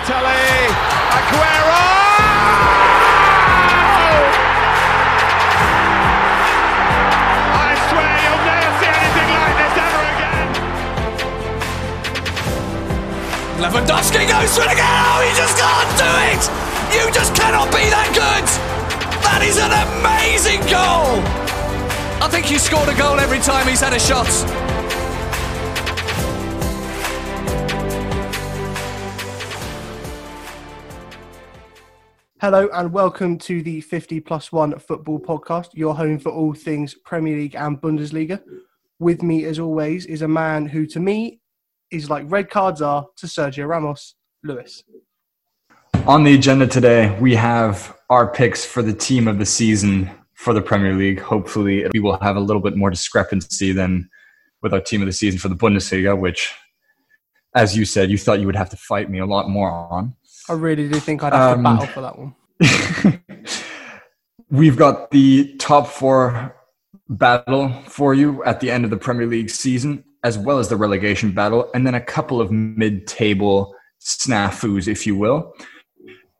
Balotelli, Aguero! I swear you'll never see anything like this ever again. Lewandowski goes for it again. Oh, he just can't do it. You just cannot be that good. That is an amazing goal. I think he scored a goal every time he's had a shot. Hello and welcome to the 50 plus one football podcast, your home for all things Premier League and Bundesliga. With me, as always, is a man who, to me, is like red cards are to Sergio Ramos, Louis. On the agenda today, we have our picks for the team of the season for the Premier League. Hopefully, we will have a little bit more discrepancy than with our team of the season for the Bundesliga, which, as you said, you thought you would have to fight me a lot more on. I really do think I'd have Um, to battle for that one. We've got the top four battle for you at the end of the Premier League season, as well as the relegation battle, and then a couple of mid table snafus, if you will.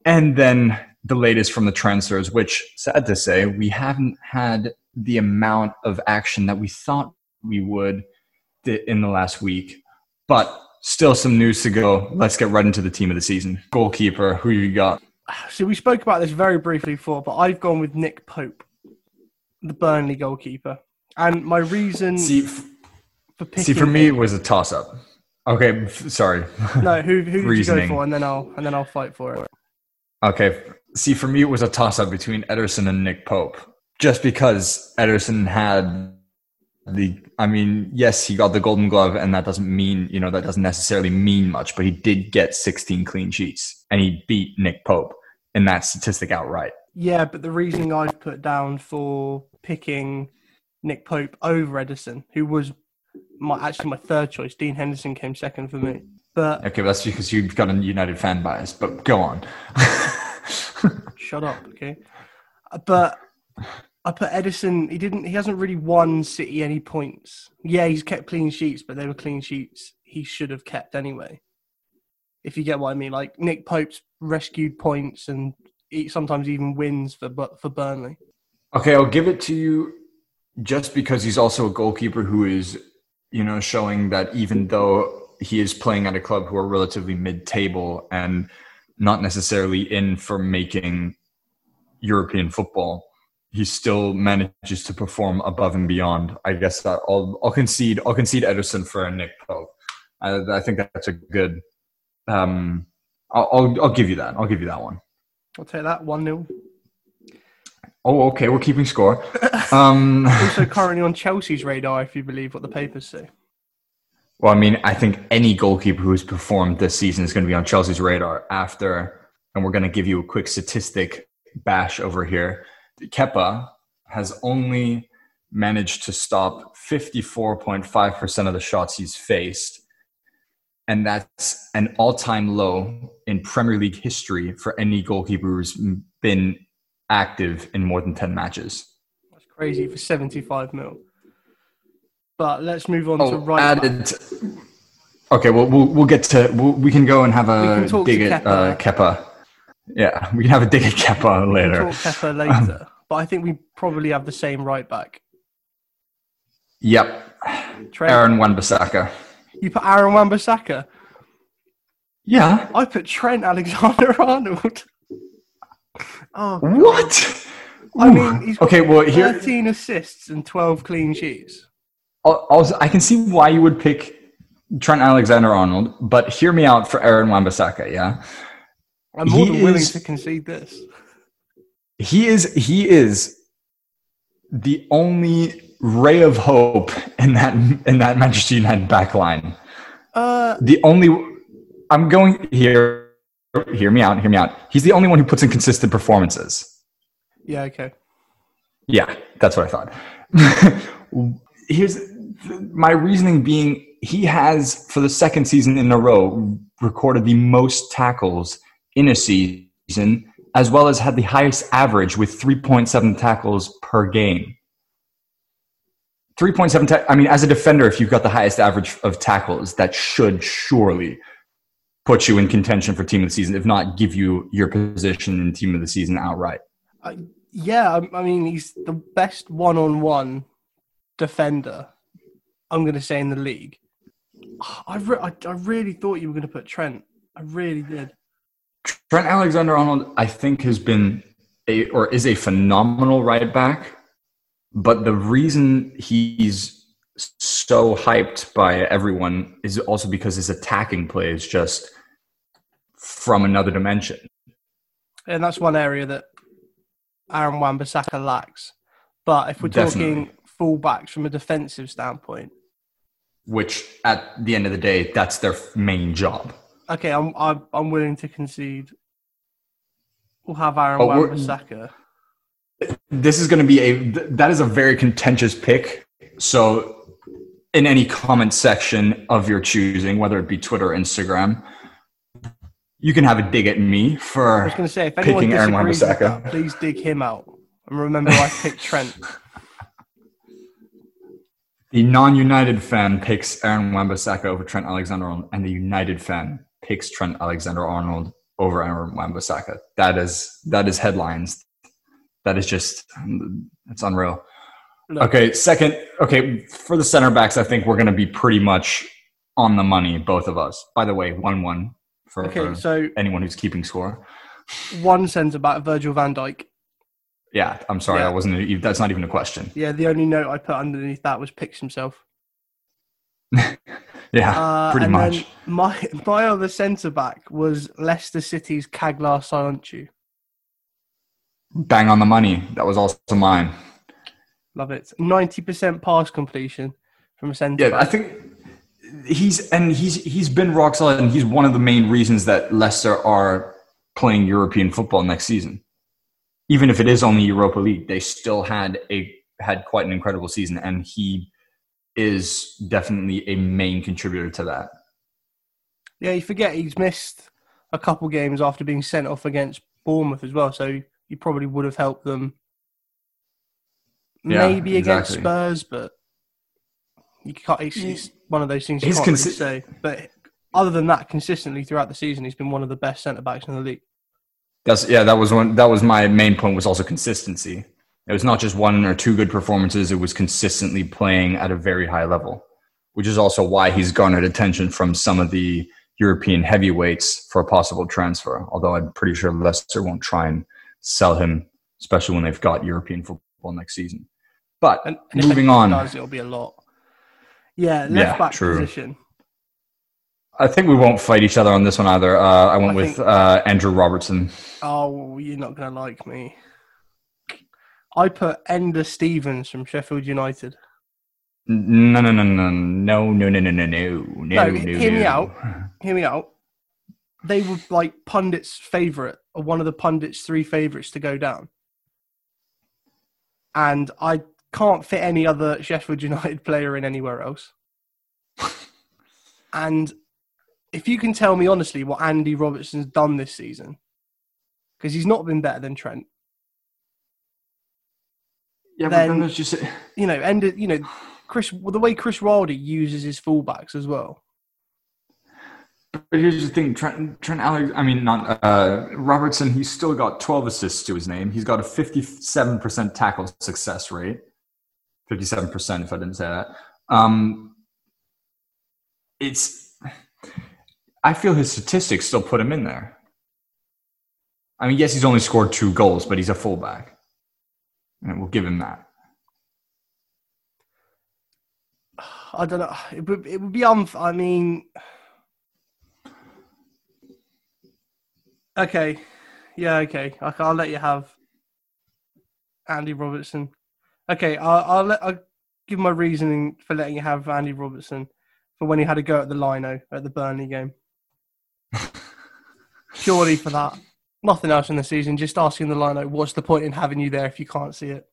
And then the latest from the transfers, which, sad to say, we haven't had the amount of action that we thought we would in the last week. But still some news to go. Let's get right into the team of the season. Goalkeeper, who you got? So we spoke about this very briefly before, but I've gone with Nick Pope, the Burnley goalkeeper. And my reason See, f- for picking See, for me, it was a toss up. Okay, sorry. no, who who did you go for, and then I'll and then I'll fight for it. okay, see, for me, it was a toss up between Ederson and Nick Pope. Just because Ederson had the, I mean, yes, he got the Golden Glove, and that doesn't mean, you know, that doesn't necessarily mean much, but he did get 16 clean sheets, and he beat Nick Pope in that statistic outright. Yeah, but the reasoning I've put down for picking Nick Pope over Ederson, who was my actually my third choice, Dean Henderson came second for me. But Okay, but that's because you've got a United fan bias, but go on. shut up, okay? But I put Ederson. He didn't. He hasn't really won City any points. Yeah, he's kept clean sheets, but they were clean sheets he should have kept anyway. If you get what I mean, like Nick Pope's rescued points and sometimes even wins for for Burnley. Okay, I'll give it to you just because he's also a goalkeeper who is, you know, showing that even though he is playing at a club who are relatively mid table and not necessarily in for making European football, he still manages to perform above and beyond. I guess that I'll, I'll concede I'll concede Ederson for a Nick Pope. I, I think that's a good. Um, I'll, I'll I'll give you that. I'll give you that one. I'll take that one 0 Oh, okay, we're keeping score. Um, Also currently on Chelsea's radar, if you believe what the papers say. Well, I mean, I think any goalkeeper who's performed this season is going to be on Chelsea's radar after, and we're going to give you a quick statistic bash over here. Kepa has only managed to stop 54.5% of the shots he's faced. And that's an all time low in Premier League history for any goalkeeper who's been active in more than 10 matches. That's crazy for 75 mil. But let's move on to Oh, right back. added. Okay, well, we'll we'll get to we'll, we can go and have a dig to at uh, Kepa. Yeah, we can have a dig at Kepa later. talk Pepper later. but I think we probably have the same right back. Yep, Trent, Aaron Wan-Bissaka. You put Aaron Wan-Bissaka. Yeah. I put Trent Alexander-Arnold. oh, What? I mean, he's got okay. Well, here 13 assists and 12 clean sheets. I'll- I'll- I can see why you would pick Trent Alexander-Arnold, but hear me out for Aaron Wan-Bissaka. Yeah, I'm more He than willing is- to concede this. he is he is the only ray of hope in that in that Manchester United back line. Uh, the only I'm going here. Hear me out. Hear me out. He's the only one who puts in consistent performances. yeah, okay. Yeah, that's what I thought. Here's my reasoning being he has, for the second season in a row, recorded the most tackles in a season, as well as had the highest average with 3.7 tackles per game. 3.7 ta- I mean, as a defender, if you've got the highest average of tackles, that should surely put you in contention for team of the season, if not give you your position in team of the season outright. Uh, yeah, I, I mean, he's the best one-on-one defender. I'm going to say in the league. I, re- I, I really thought you were going to put Trent. I really did. Trent Alexander Arnold, I think, has been a or is a phenomenal right back. But the reason he's so hyped by everyone is also because his attacking play is just from another dimension. And that's one area that Aaron Wan-Bissaka lacks. But if we're Definitely. talking fullbacks from a defensive standpoint, Which, at the end of the day, that's their main job. okay, I'm I'm, I'm willing to concede. We'll have Aaron oh, we're- Wan-Bissaka. This is going to be a that is a very contentious pick. So, in any comment section of your choosing, whether it be Twitter or Instagram, you can have a dig at me for I was going to say, if anyone picking Aaron Wan-Bissaka. please dig him out. And remember, I picked Trent. The non-United fan picks Aaron Wan-Bissaka over Trent Alexander-Arnold, and the United fan picks Trent Alexander-Arnold over Aaron Wan-Bissaka. That is that is headlines. That is just it's unreal. Look, Okay, second. Okay, for the center backs, I think we're going to be pretty much on the money, both of us. By the way, one-one for Okay, so anyone who's keeping score. one centre back, Virgil van Dijk. Yeah, I'm sorry, Yeah. that wasn't. That's not even a question. Yeah, the only note I put underneath that was picks himself. Yeah, Uh, pretty much. My my other centre back was Leicester City's Caglar Soyuncu. Bang on the money. That was also mine. Love it. Ninety percent pass completion from a centre Yeah. I think he's and he's he's been rock solid, and he's one of the main reasons that Leicester are playing European football next season. Even if it is only Europa League, they still had a had quite an incredible season, and he is definitely a main contributor to that. Yeah, you forget he's missed a couple games after being sent off against Bournemouth as well, so he probably would have helped them. Yeah, Maybe against. Spurs, but you can't. It's, it's one of those things you He's can't really say. But other than that, consistently throughout the season, he's been one of the best centre backs in the league. That's yeah, that was one. That was my main point. Was also consistency. It was not just one or two good performances. It was consistently playing at a very high level, which is also why he's garnered attention from some of the European heavyweights for a possible transfer. Although I'm pretty sure Leicester won't try and sell him, especially when they've got European football next season. But And, and moving on, does, it'll be a lot. Yeah, left Yeah, back true. position. I think we won't fight each other on this one either. Uh, I went I with think- uh, Andrew Robertson. Oh, you're not going to like me. I put Enda Stevens from Sheffield United. No, no, no, no, no, no, no, no, no, no, no, No, no. hear me out. Hear me out. They were like pundits' favourite, or one of the pundits' three favourites to go down. And I can't fit any other Sheffield United player in anywhere else. and if you can tell me honestly what Andy Robertson's done this season, because he's not been better than Trent. Yeah, but then- then there's just you know, and you know, Chris, well, the way Chris Wilder uses his fullbacks as well. But here's the thing, Trent, Trent Alex, I mean, not uh, Robertson. He's still got 12 assists to his name. He's got a 57% tackle success rate. 57%, if I didn't say that. Um, it's. I feel his statistics still put him in there. I mean, yes, he's only scored two goals, but he's a fullback, and we'll give him that. I don't know. It would, it would be unf. I mean, okay, yeah, okay. I- I'll let you have Andy Robertson. Okay, I'll, I'll let I'll give my reasoning for letting you have Andy Robertson for when he had a go at the Lino at the Burnley game. Purely for that, nothing else in the season. Just asking the Lino, what's the point in having you there if you can't see it?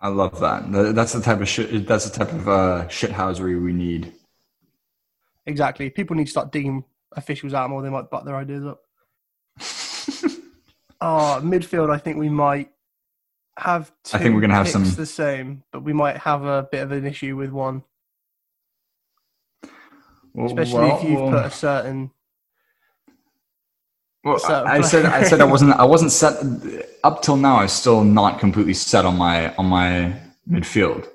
I love that. That's the type of shit. That's the type of uh, shithousery we need. Exactly. People need to start digging officials out more. They might butt their ideas up. Oh, midfield. I think we might have. Two I think we're gonna have picks some- the same, but we might have a bit of an issue with one. especially Well, if you've well, put a certain. well, certain I I said I said I wasn't I wasn't set up till now. I'm still not completely set on my on my midfield.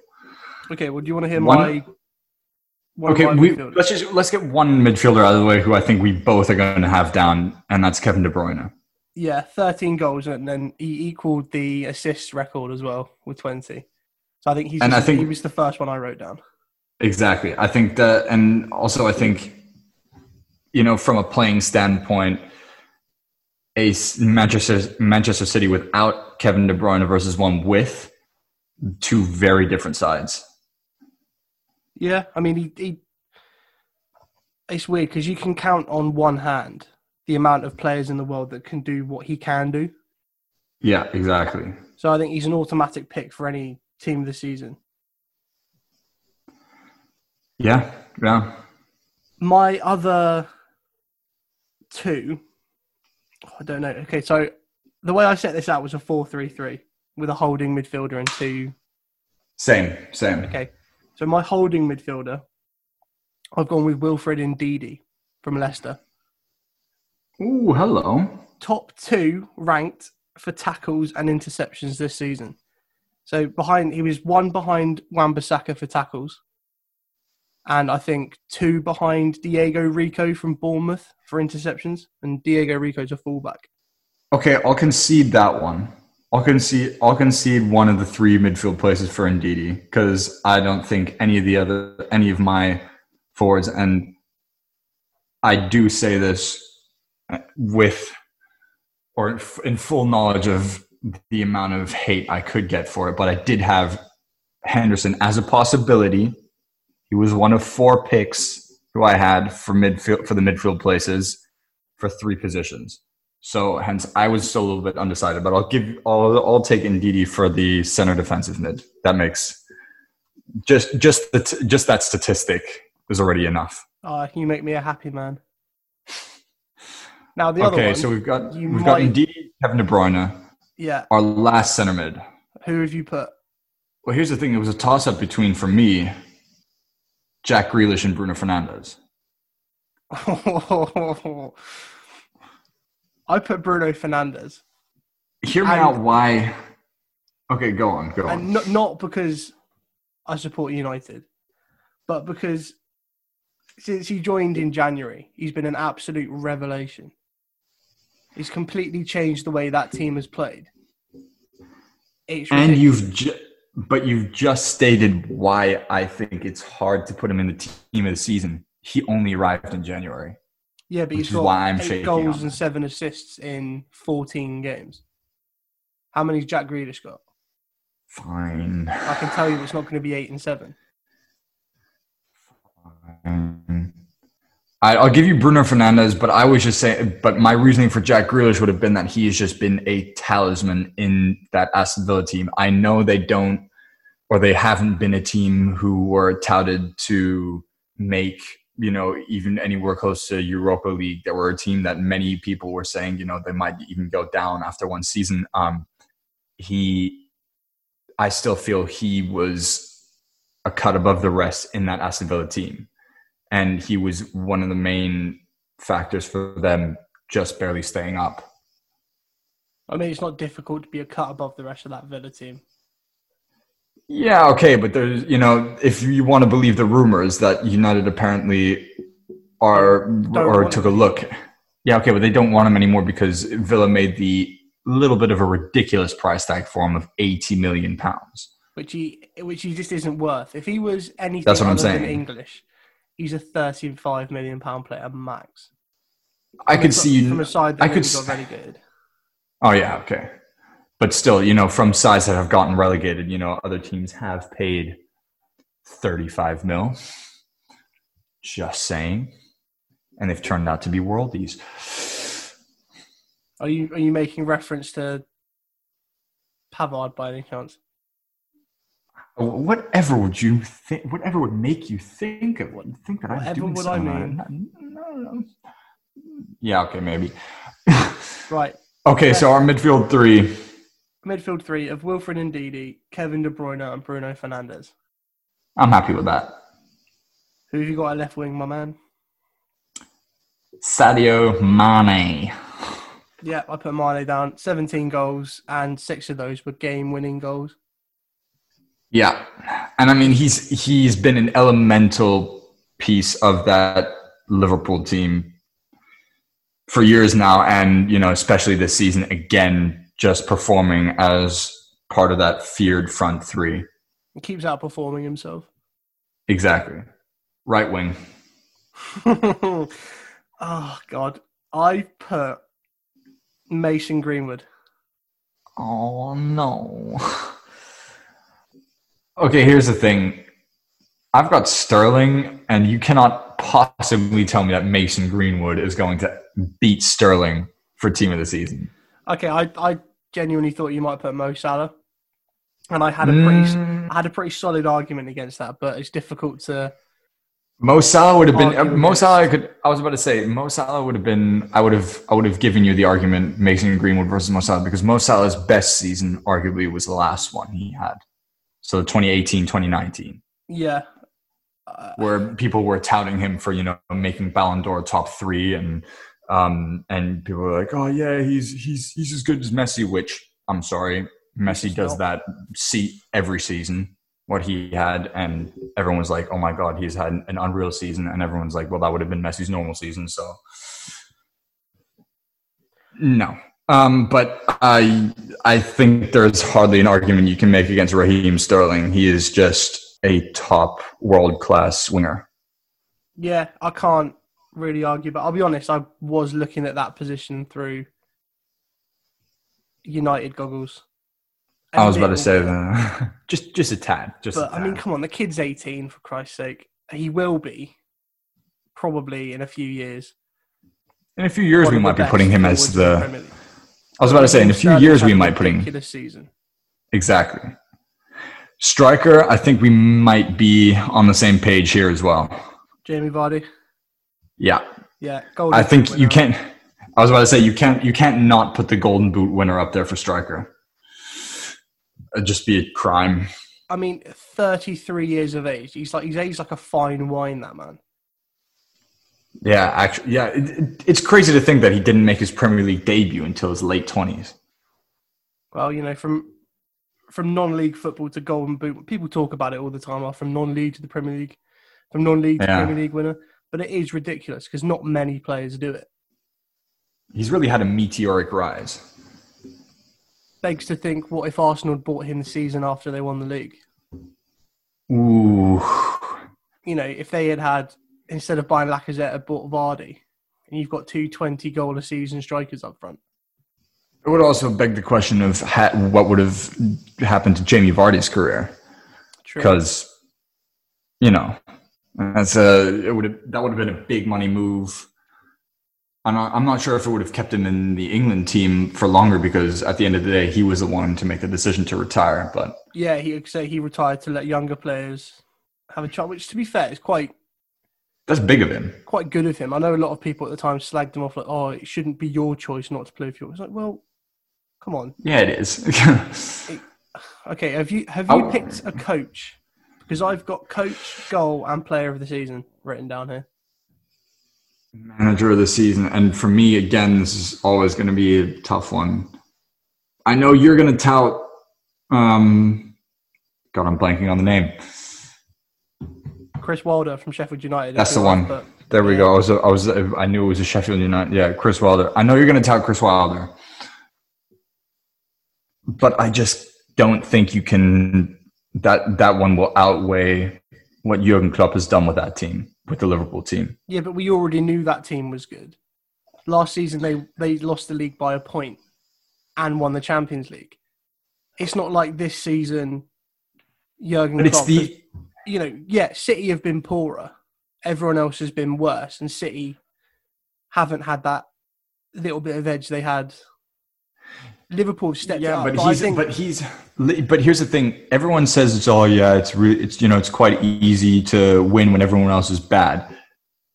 Okay, well, do you want to hear One- my? One Okay, we, let's just let's get one midfielder out of the way who I think we both are going to have down, and that's Kevin De Bruyne. Yeah, 13 goals, and then he equaled the assist record as well with 20. So I think he's And I think- he was the first one I wrote down. Exactly. I think that, and also I think, you know, from a playing standpoint, a Manchester Manchester City without Kevin De Bruyne versus one with two very different sides. Yeah, I mean, he, he it's weird because you can count on one hand the amount of players in the world that can do what he can do. Yeah, exactly. So I think he's an automatic pick for any team of the season. Yeah, yeah. My other two, I don't know. Okay, so the way I set this out was a 4 3 3 with a holding midfielder and two Same, same. Okay. So my holding midfielder, I've gone with Wilfred Ndidi from Leicester. Ooh, hello. Top two ranked for tackles and interceptions this season. So behind he was one behind Wan-Bissaka for tackles. And I think two behind Diego Rico from Bournemouth for interceptions. And Diego Rico's a fullback. Okay, I'll concede that one. I'll concede. I'll concede one of the three midfield places for Ndidi because I don't think any of the other any of my forwards, and I do say this with or in full knowledge of the amount of hate I could get for it, but I did have Henderson as a possibility. He was one of four picks who I had for midfield for the midfield places for three positions. So hence I was still a little bit undecided, but I'll give I'll I'll take Ndidi for the center defensive mid. That makes just just the t- just that statistic is already enough. Oh, you make me a happy man. Now the other one. okay, one, so we've got we've got might- Ndidi, Kevin De Bruyne, yeah. our last center mid. Who have you put? Well, here's the thing: it was a toss up between for me, Jack Grealish and Bruno Fernandes. I put Bruno Fernandes, Hear me And- out. Why? Okay, go on, go on. and not not because I support United, but because since he joined in January, he's been an absolute revelation. He's completely changed the way that team has played. And you've ju- but you've just stated why I think it's hard to put him in the team of the season. He only arrived in January. Yeah, but which got why I'm eight goals and seven assists in fourteen games. How many's Jack Grealish got? Fine. I can tell you it's not going to be eight and seven. Fine. I, I'll give you Bruno Fernandes, but I was just saying. But my reasoning for Jack Grealish would have been that he has just been a talisman in that Aston Villa team. I know they don't, or they haven't been a team who were touted to make you know even anywhere close to Europa League. They were a team that many people were saying you know they might even go down after one season. Um, he, I still feel he was a cut above the rest in that Aston Villa team. And he was one of the main factors for them just barely staying up. I mean, it's not difficult to be a cut above the rest of that Villa team. Yeah, okay, but there's, you know, if you want to believe the rumors that United apparently are or took a look. Yeah, okay, but they don't want him anymore because Villa made the little bit of a ridiculous price tag for him of 80 million pounds. which he which he just isn't worth. If he was anything That's what I'm saying. English, he's a thirty-five million pound player max. I could see you from a side that I could s- relegated. Oh yeah, okay. But still, you know, from sides that have gotten relegated, you know, other teams have paid 35 mil. Just saying. And they've turned out to be worldies. Are you are you making reference to Pavard by any chance? Whatever would you think? Whatever would make you think of what? Think that I'm doing would I. No, no, no. Yeah, okay, maybe. Right, okay, so our midfield three. Midfield three of Wilfred Ndidi, Kevin De Bruyne, and Bruno Fernandez. I'm happy with that. Who have you got at left wing, my man? Sadio Mane. Yeah, I put Mane down. 17 goals, and six of those were game-winning goals. Yeah, and I mean he's he's been an elemental piece of that Liverpool team for years now, and you know especially this season again, just performing as part of that feared front three. He keeps outperforming himself. Exactly, right wing. oh God, I put Mason Greenwood. Oh no. okay, here's the thing. I've got Sterling, and you cannot possibly tell me that Mason Greenwood is going to beat Sterling for team of the season. Okay, I, I genuinely thought you might put Mo Salah, and I had a pretty Mm. I had a pretty solid argument against that, but it's difficult to. Mo Salah would have been uh, Mo. Salah. I could. I was about to say Mo Salah would have been. I would have. I would have given you the argument Mason Greenwood versus Mo Salah because Mo Salah's best season arguably was the last one he had. So 2018, 2019, Yeah, where people were touting him for you know making Ballon d'Or top three and um and people were like, oh yeah, he's he's he's as good as Messi. Which I'm sorry, Messi does that seat every season. What he had, and everyone was like, "Oh my god, he's had an unreal season," and everyone's like, "Well, that would have been Messi's normal season." So, no. Um, but I I think there's hardly an argument you can make against Raheem Sterling. He is just a top world class winger. yeah, I can't really argue, but I'll be honest. I was looking at that position through United goggles. I was about to say that. just just a tad. Just But I mean, come on, the kid's 18, for Christ's sake. He will be, probably in a few years. in a few years we might be putting him as the the. I was about to say in a few years we might put him ridiculous season. exactly. Striker, I think we might be on the same page here as well. Jamie Vardy, Yeah, yeah, golden I think you can't. I was about to say you can't. You can't not put the Golden Boot winner up there for striker. It'd just be a crime. I mean, 33 years of age. He's like he's aged like a fine wine. That man. Yeah, actually, yeah. It, it- it's crazy to think that he didn't make his Premier League debut until his late twenties. Well, you know, from from non-league football to golden boot, people talk about it all the time. Are from non-league to the Premier League, from non-league to Yeah. Premier League winner. But it is ridiculous because not many players do it. He's really had a meteoric rise. Begs to think, what if Arsenal bought him the season after they won the league? Ooh, You know, if they had had instead of buying Lacazette, had bought Vardy, and you've got two 20 goal a season strikers up front. it would also beg the question of ha- what would have happened to Jamie Vardy's career. Because you know that's a it would have that would have been a big money move. I'm not, I'm not sure if it would have kept him in the England team for longer because at the end of the day he was the one to make the decision to retire. But Yeah, he would say he retired to let younger players have a chance. Which, to be fair, is quite that's big of him. quite good of him. I know a lot of people at the time slagged him off like, "Oh, it shouldn't be your choice not to play for you." It's like, well, come on. Yeah, it is. Okay, have you have you Oh. picked a coach? Because I've got coach, goal, and player of the season written down here. Manager of the season, and for me again, this is always going to be a tough one. I know you're going to tout. Um, God, I'm blanking on the name. Chris Wilder from Sheffield United. That's the one. There we Yeah. go. I was, I was, I knew it was a Sheffield United. Yeah, Chris Wilder. I know you're going to tout Chris Wilder, but I just don't think you can. That that one will outweigh what Jurgen Klopp has done with that team, with the Liverpool team. Yeah, but we already knew that team was good. Last season they they lost the league by a point and won the Champions League. It's not like this season Jurgen But it's Klopp has- the you know, yeah, City have been poorer. Everyone else has been worse and City haven't had that little bit of edge they had. Liverpool have stepped it yeah, up, but I he's think but he's but here's the thing. Everyone says it's all yeah. It's re, it's you know it's quite easy to win when everyone else is bad.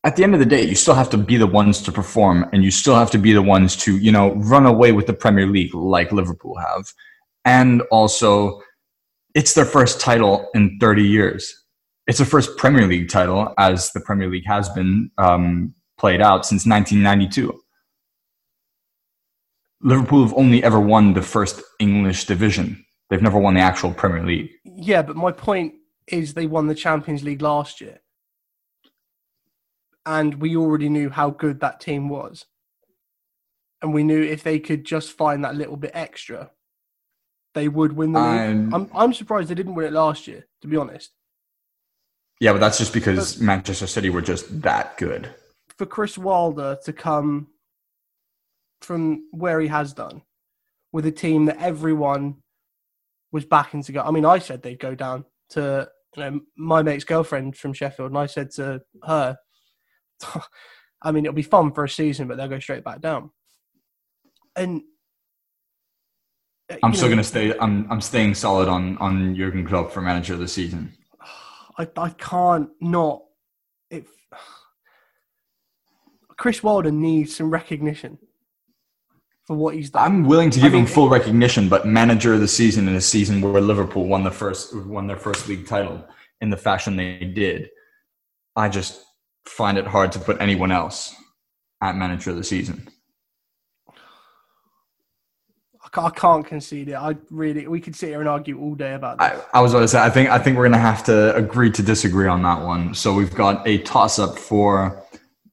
At the end of the day, you still have to be the ones to perform, and you still have to be the ones to you know run away with the Premier League like Liverpool have, and also it's their first title in 30 years. It's their first Premier League title, as the Premier League has been um, played out since 1992. Liverpool have only ever won the first English division. They've never won the actual Premier League. Yeah, but my point is they won the Champions League last year. And we already knew how good that team was. And we knew if they could just find that little bit extra, they would win the league. I'm- I'm, I'm surprised they didn't win it last year, to be honest. Yeah, but that's just because Manchester City were just that good. For Chris Wilder to come from where he has done with a team that everyone was backing to go. I mean, I said they'd go down to you know my mate's girlfriend from Sheffield, and I said to her, "I mean, it'll be fun for a season, but they'll go straight back down." And uh, I'm still gonna stay. I'm I'm staying solid on on Jurgen Klopp for manager of the season. I I can't not. If Chris Wilder needs some recognition for what he's done. I'm willing to I give mean, him full recognition, but manager of the season in a season where Liverpool won the first won their first league title in the fashion they did, I just find it hard to put anyone else at manager of the season. I I can't concede it. I really, we could sit here and argue all day about this. I, I was about to say, I think I think we're gonna have to agree to disagree on that one. So we've got a toss up for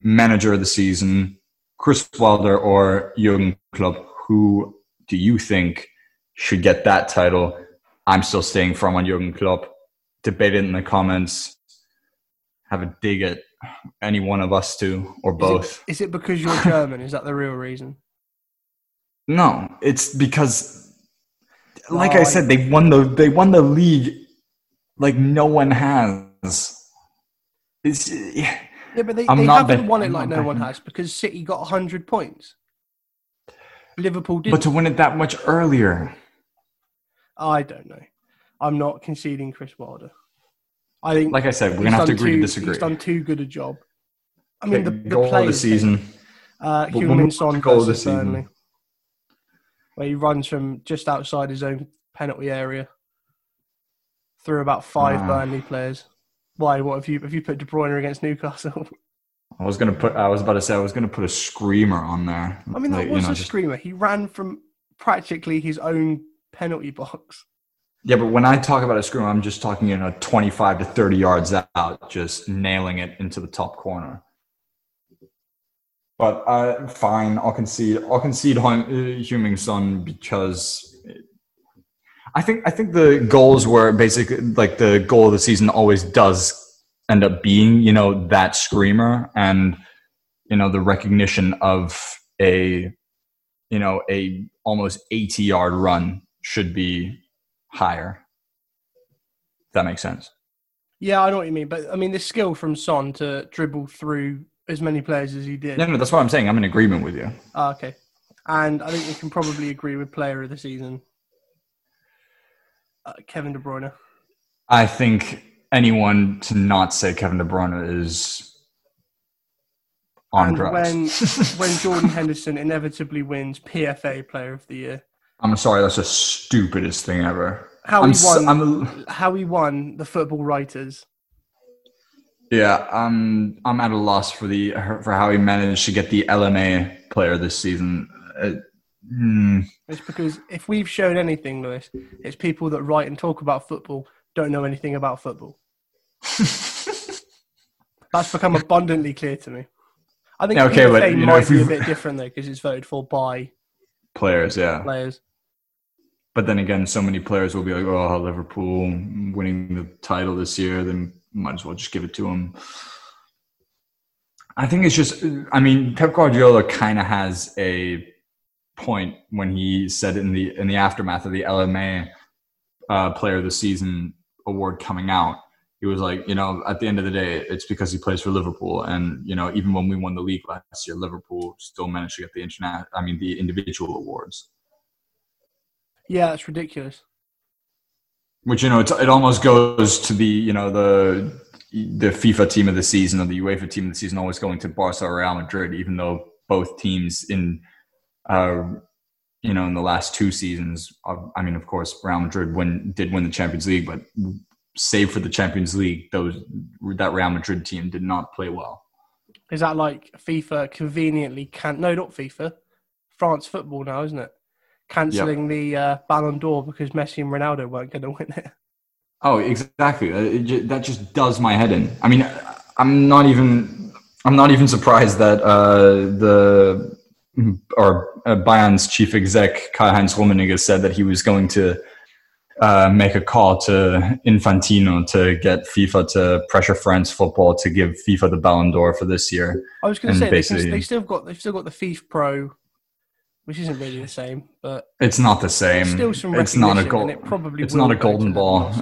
manager of the season, Chris Wilder or Jurgen Klopp. Who do you think should get that title? I'm still staying from on Jurgen Klopp. Debate it in the comments. Have a dig at any one of us two or both. Is it because you're German? Is that the real reason? No, it's because, like Oh, I I- said, they won the they won the league like no one has. It's Yeah, but they, they haven't won it like no one has because City got 100 points. Liverpool did. but to win it that much earlier. I don't know. I'm not conceding Chris Wilder. I think, Like I said, we're gonna have to agree to disagree. He's done too good a job. I mean, the, the goal of the season. Uh, But we'll move Son goal of the season. Burnley, where he runs from just outside his own penalty area through about five Ah. Burnley players. Why? What have you have you put De Bruyne against Newcastle? I was gonna put. I was about to say I was gonna put a screamer on there. I mean, that Like, you was know, a just- screamer. He ran from practically his own penalty box. Yeah, but when I talk about a screamer, I'm just talking you know 25 to 30 yards out, just nailing it into the top corner. But uh, fine, I'll concede. I'll concede Hung- uh, Son because I think I think the goals were basically like the goal of the season always does end up being you know that screamer and you know the recognition of a you know a almost 80 yard run should be higher. If that makes sense. Yeah, I know what you mean, but I mean the skill from Son to dribble through as many players as he did. No, no, that's what I'm saying. I'm in agreement with you. Ah, okay, and I think we can probably agree with Player of the Season, uh, Kevin De Bruyne. I think anyone to not say Kevin De Bruyne is on and drugs. when when Jordan Henderson inevitably wins PFA Player of the Year, I'm sorry, that's the stupidest thing ever. how I'm he won, I'm- how he won the Football Writers. Yeah, I'm I'm at a loss for the for how he managed to get the LMA player this season. Uh, hmm. It's because if we've shown anything, Louis, it's people that write and talk about football don't know anything about football. That's become abundantly clear to me. I think Yeah, okay, but, you know, might be a bit different though because it's voted for by players, yeah. players. But then again, so many players will be like, "Oh, Liverpool winning the title this year, then might as well just give it to them." I think it's just, I mean, Pep Guardiola kind of has a point when he said in the in the aftermath of the LMA uh, Player of the Season award coming out, he was like, you know, at the end of the day, it's because he plays for Liverpool, and you know, even when we won the league last year, Liverpool still managed to get the internet, I mean, the individual awards. Yeah, it's ridiculous. which you know it's, it almost goes to the you know the the FIFA team of the season or the UEFA team of the season always going to Barca or Real Madrid, even though both teams in uh, you know in the last two seasons, I mean, of course, Real Madrid win did win the Champions League, but save for the Champions League, those that Real Madrid team did not play well. Is that like FIFA conveniently can no not FIFA, France football now, isn't it? Cancelling the uh, Ballon d'Or because Messi and Ronaldo weren't going to win it. Oh, exactly. Uh, it that just does my head in. I mean, I'm not even. I'm not even surprised that uh, the or uh, Bayern's chief exec Karl-Heinz Rummenigge said that he was going to uh, make a call to Infantino to get FIFA to pressure France football to give FIFA the Ballon d'Or for this year. I was going to say they, can, they still got they've still got the FIFA Pro, which isn't really the same, but It's not the same. still some it's not a gold. it probably It's not a golden ball.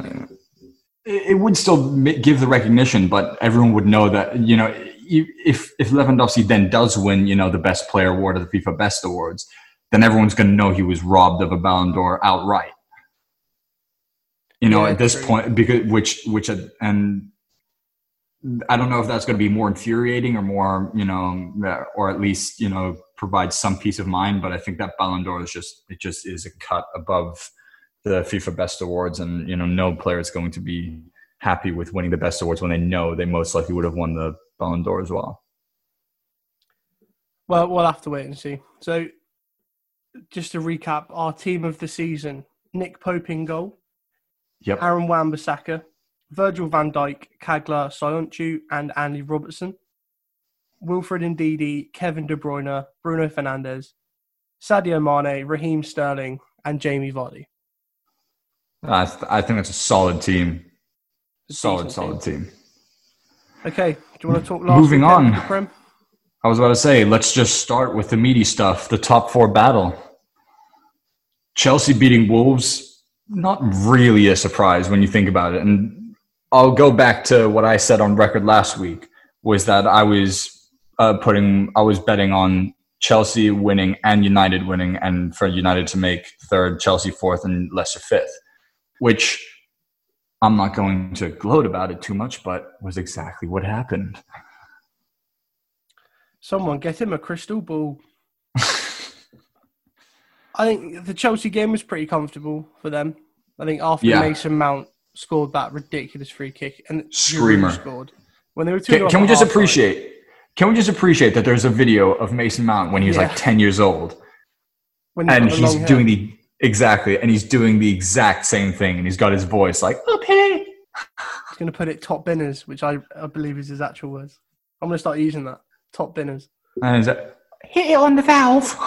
It it would still give the recognition, but everyone would know that you know if if Lewandowski then does win, you know, the best player award or the FIFA Best Awards, then everyone's going to know he was robbed of a Ballon d'Or outright. You know, Yeah, at this true. point, because which which uh, and I don't know if that's going to be more infuriating or more, you know, or at least you know provide some peace of mind. But I think that Ballon d'Or is just it just is a cut above the FIFA Best Awards, and you know, no player is going to be happy with winning the Best Awards when they know they most likely would have won the Ballon d'Or as well. Well, we'll have to wait and see. So, just to recap, our team of the season: Nick Pope in goal, Yep. Aaron Wan-Bissaka, Virgil van Dijk, Caglar Soyuncu, and Andy Robertson. Wilfred Ndidi, Kevin De Bruyne, Bruno Fernandes, Sadio Mane, Raheem Sterling, and Jamie Vardy. I, th- I think that's a solid team. Solid, solid team. Okay, do you want to talk last Moving on. Prem? I was about to say, let's just start with the meaty stuff, the top four battle. Chelsea beating Wolves, not really a surprise when you think about it. And I'll go back to what I said on record last week was that I was uh, putting, I was betting on Chelsea winning and United winning, and for United to make third, Chelsea fourth, and Leicester fifth, which I'm not going to gloat about it too much, but was exactly what happened. Someone get him a crystal ball. I think the Chelsea game was pretty comfortable for them. I think after Yeah. Mason Mount scored that ridiculous free kick and Screamer. scored when they were two. Can, can we just appreciate? Can we just appreciate that there's a video of Mason Mount when he was Yeah. like 10 years old, when and he's doing the exactly, and he's doing the exact same thing, and he's got his voice like, "Okay." He's going to put it top binners, which I, I believe is his actual words. I'm going to start using that top binners. and he's like, hit it on the valve,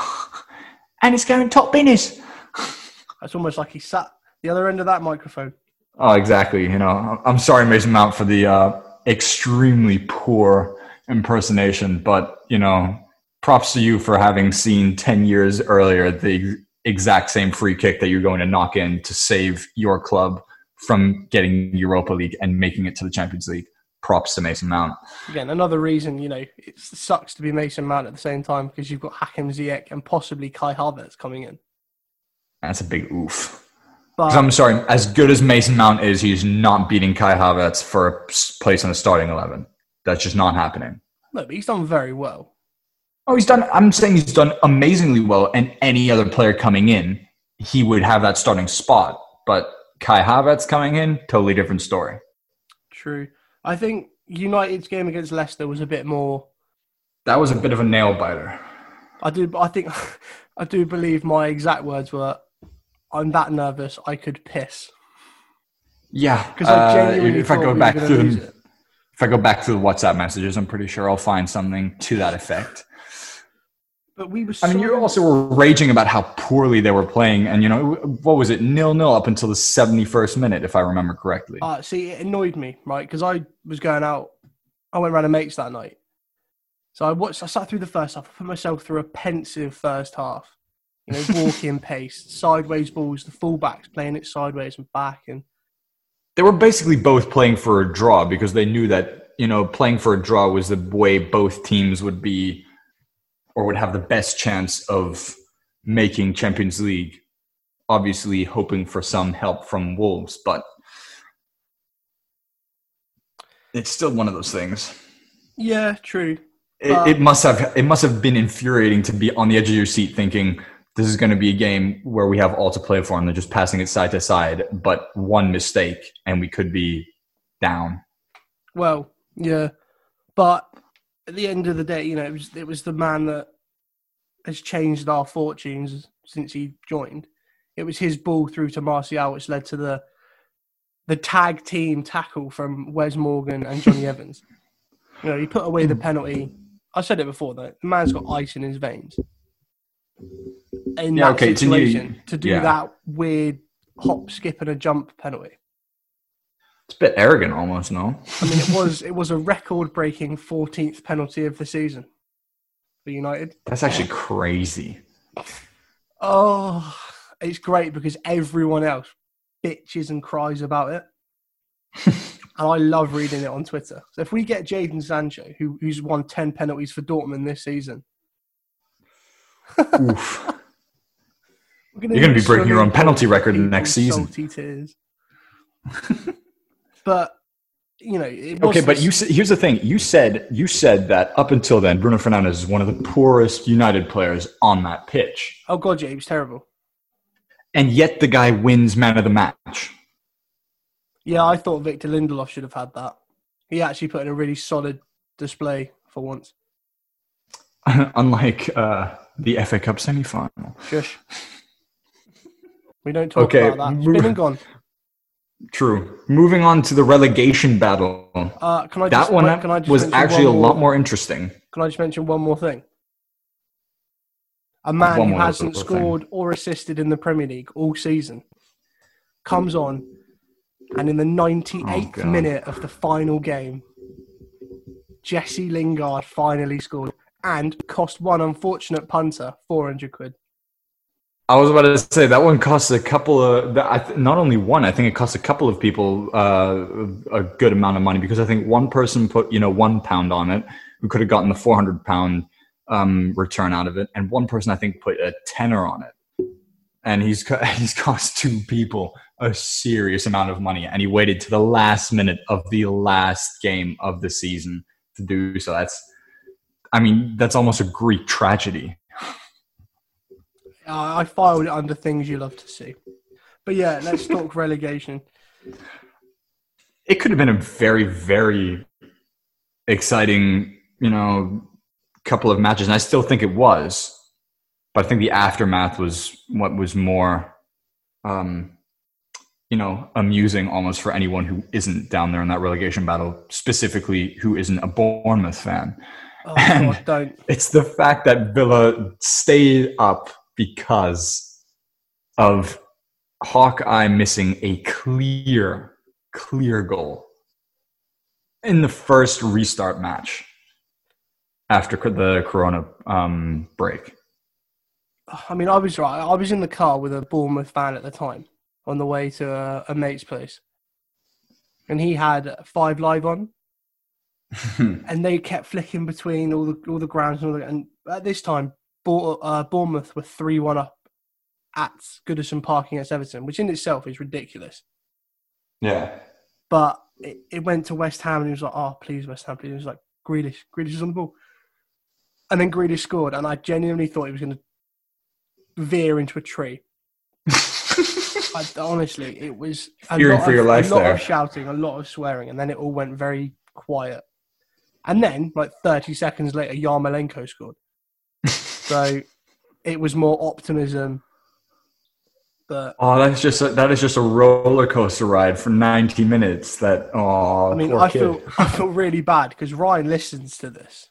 and it's going top binners. It's almost like he sat the other end of that microphone. Oh, exactly. You know, I'm sorry, Mason Mount, for the uh, extremely poor impersonation, but you know, props to you for having seen 10 years earlier the exact same free kick that you're going to knock in to save your club from getting Europa League and making it to the Champions League. Props to Mason Mount. Again, another reason, you know, it sucks to be Mason Mount at the same time because you've got Hakim Ziyech and possibly Kai Havertz coming in. That's a big oof. But I'm sorry, as good as Mason Mount is, he's not beating Kai Havertz for a place on the starting 11. That's just not happening. no, but he's done very well. Oh, he's done. I'm saying he's done amazingly well, and any other player coming in, he would have that starting spot. But Kai Havertz coming in, totally different story. True. I think United's game against Leicester was a bit more. That was a bit of a nail biter. I do. I think I do believe my exact words were, "I'm that nervous I could piss." Yeah, Because I uh, if I go back to going to lose it. if I go back to the WhatsApp messages, I'm pretty sure I'll find something to that effect. But we were. I mean, you also were raging about how poorly they were playing, and you know what was it, nil nil up until the 71st minute, if I remember correctly. Uh, see, it annoyed me, right? Because I was going out. I went round to mates that night. So I watched. I sat through the first half. I put myself through a pensive first half. You know, walking pace, sideways balls. The fullbacks playing it sideways and back, and they were basically both playing for a draw because they knew that you know playing for a draw was the way both teams would be or would have the best chance of making Champions League. Obviously, hoping for some help from Wolves, but it's still one of those things. yeah, true. It, it must have it must have been infuriating to be on the edge of your seat thinking this is going to be a game where we have all to play for and they're just passing it side to side but one mistake and we could be down Well, yeah, but at the end of the day, you know, it was it was the man that has changed our fortunes since he joined. It was his ball through to Martial, which led to the the tag team tackle from Wes Morgan and Jonny Evans. You know, he put away the penalty. I said it before though. The man's got ice in his veins. In Yeah, that okay, to you- situation, to do yeah. that weird hop, skip, and a jump penalty. It's a bit arrogant almost, no? I mean, it was it was a record-breaking 14th penalty of the season for United. That's actually crazy. Oh, it's great because everyone else bitches and cries about it. and I love reading it on Twitter. So if we get Jadon Sancho, who, who's won 10 penalties for Dortmund this season, Oof. we're gonna You're gonna be breaking your own penalty record next season. salty tears. but, you know, it Okay, but you here's the thing. You said you said that up until then, Bruno Fernandes is one of the poorest United players on that pitch, Oh, God, yeah, he was terrible. and yet the guy wins man of the match. Yeah, I thought Victor Lindelof should have had that. He actually put in a really solid display for once. Unlike uh, the FA Cup semi-final. Shush. We don't talk Okay, about that. It's been and gone. True. Moving on to the relegation battle. Uh, can I just, That one can I just was actually a lot more interesting. Can I just mention one more thing? A man One who hasn't little thing. scored or assisted in the Premier League all season comes on, and in the 98th God. minute of the final game, Jesse Lingard finally scored and cost one unfortunate punter 400 quid. I was about to say that one costs a couple of, not only one, I think it costs a couple of people uh, a good amount of money because I think one person put, you know, one pound on it who could have gotten the 400 pound um, return out of it. And one person I think put a tenner on it. And he's, he's cost two people a serious amount of money. And he waited to the last minute of the last game of the season to do so. That's, I mean, that's almost a Greek tragedy. I filed it under things you love to see. But yeah, let's talk relegation. it could have been a very very exciting you know couple of matches and i still think it was but i think the aftermath was what was more um you know amusing almost for anyone who isn't down there in that relegation battle specifically who isn't a bournemouth fan Oh, And- God, don't. it's the fact that Villa stayed up because of Hawkeye missing a clear, clear goal in the first restart match after the Corona um, break. I mean, I was right. I was in the car with a Bournemouth fan at the time on the way to a, a mate's place, and he had five live on, and they kept flicking between all the all the grounds and all the, and at this time, uh, Bournemouth were three one up at Goodison Park against Everton, which in itself is ridiculous. Yeah. But it, it went to West Ham, and he was like, "Oh, please, West Ham, please." He was like, "Grealish, Grealish is on the ball," and then Grealish scored, and I genuinely thought he was going to veer into a tree. I, honestly, it was a lot for of, your life a lot there. of shouting, a lot of swearing, and then it all went very quiet. And then, like thirty seconds later, Yarmolenko scored. So it was more optimism. But Oh, that's just a, that is just a roller coaster ride for ninety minutes. That oh, I mean, I kid. feel I feel really bad because Ryan listens to this,